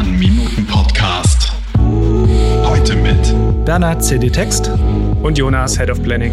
Sternminuten-Podcast. Heute mit Bernhard CD-Text und Jonas, Head of Planning.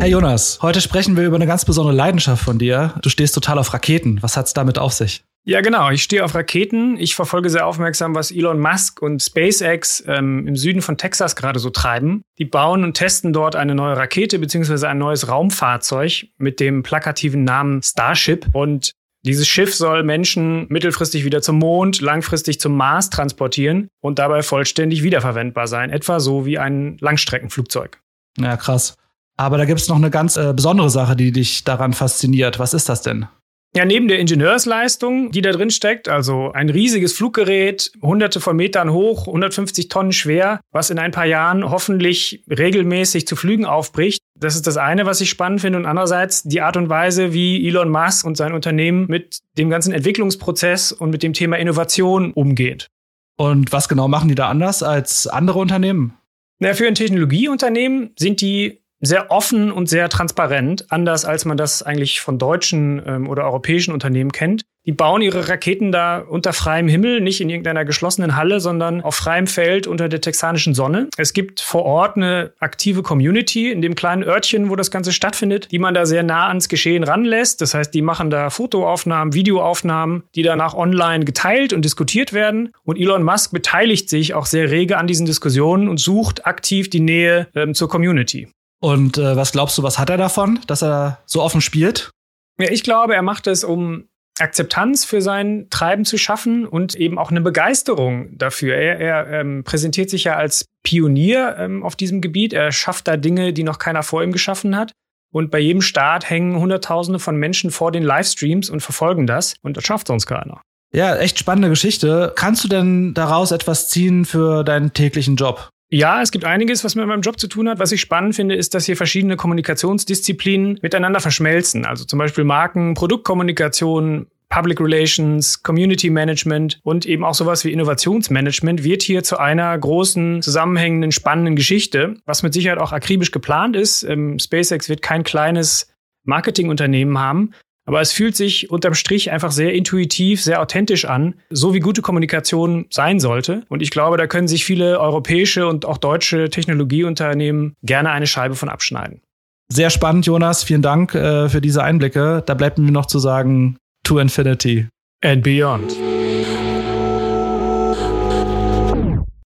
Hey Jonas, heute sprechen wir über eine ganz besondere Leidenschaft von dir. Du stehst total auf Raketen. Was hat's damit auf sich? Ja, genau. Ich stehe auf Raketen. Ich verfolge sehr aufmerksam, was Elon Musk und SpaceX ähm, im Süden von Texas gerade so treiben. Die bauen und testen dort eine neue Rakete bzw. ein neues Raumfahrzeug mit dem plakativen Namen Starship. Und dieses Schiff soll Menschen mittelfristig wieder zum Mond, langfristig zum Mars transportieren und dabei vollständig wiederverwendbar sein. Etwa so wie ein Langstreckenflugzeug. Ja, krass. Aber da gibt es noch eine ganz äh, besondere Sache, die dich daran fasziniert. Was ist das denn? Ja, neben der Ingenieursleistung, die da drin steckt, also ein riesiges Fluggerät, hunderte von Metern hoch, 150 Tonnen schwer, was in ein paar Jahren hoffentlich regelmäßig zu Flügen aufbricht. Das ist das eine, was ich spannend finde. Und andererseits die Art und Weise, wie Elon Musk und sein Unternehmen mit dem ganzen Entwicklungsprozess und mit dem Thema Innovation umgeht. Und was genau machen die da anders als andere Unternehmen? Na, für ein Technologieunternehmen sind die sehr offen und sehr transparent, anders als man das eigentlich von deutschen ähm, oder europäischen Unternehmen kennt. Die bauen ihre Raketen da unter freiem Himmel, nicht in irgendeiner geschlossenen Halle, sondern auf freiem Feld unter der texanischen Sonne. Es gibt vor Ort eine aktive Community in dem kleinen Örtchen, wo das Ganze stattfindet, die man da sehr nah ans Geschehen ranlässt. Das heißt, die machen da Fotoaufnahmen, Videoaufnahmen, die danach online geteilt und diskutiert werden. Und Elon Musk beteiligt sich auch sehr rege an diesen Diskussionen und sucht aktiv die Nähe ähm, zur Community. Und äh, was glaubst du, was hat er davon, dass er so offen spielt? Ja, ich glaube, er macht es, um Akzeptanz für sein Treiben zu schaffen und eben auch eine Begeisterung dafür. Er, er ähm, präsentiert sich ja als Pionier ähm, auf diesem Gebiet. Er schafft da Dinge, die noch keiner vor ihm geschaffen hat. Und bei jedem Start hängen Hunderttausende von Menschen vor den Livestreams und verfolgen das. Und das schafft sonst keiner. Ja, echt spannende Geschichte. Kannst du denn daraus etwas ziehen für deinen täglichen Job? Ja, es gibt einiges, was mit meinem Job zu tun hat. Was ich spannend finde, ist, dass hier verschiedene Kommunikationsdisziplinen miteinander verschmelzen. Also zum Beispiel Marken, Produktkommunikation, Public Relations, Community Management und eben auch sowas wie Innovationsmanagement wird hier zu einer großen, zusammenhängenden, spannenden Geschichte, was mit Sicherheit auch akribisch geplant ist. Ähm, SpaceX wird kein kleines Marketingunternehmen haben, aber es fühlt sich unterm Strich einfach sehr intuitiv, sehr authentisch an, so wie gute Kommunikation sein sollte. Und ich glaube, da können sich viele europäische und auch deutsche Technologieunternehmen gerne eine Scheibe von abschneiden. Sehr spannend, Jonas. Vielen Dank äh, für diese Einblicke. Da bleibt mir noch zu sagen, to infinity and beyond.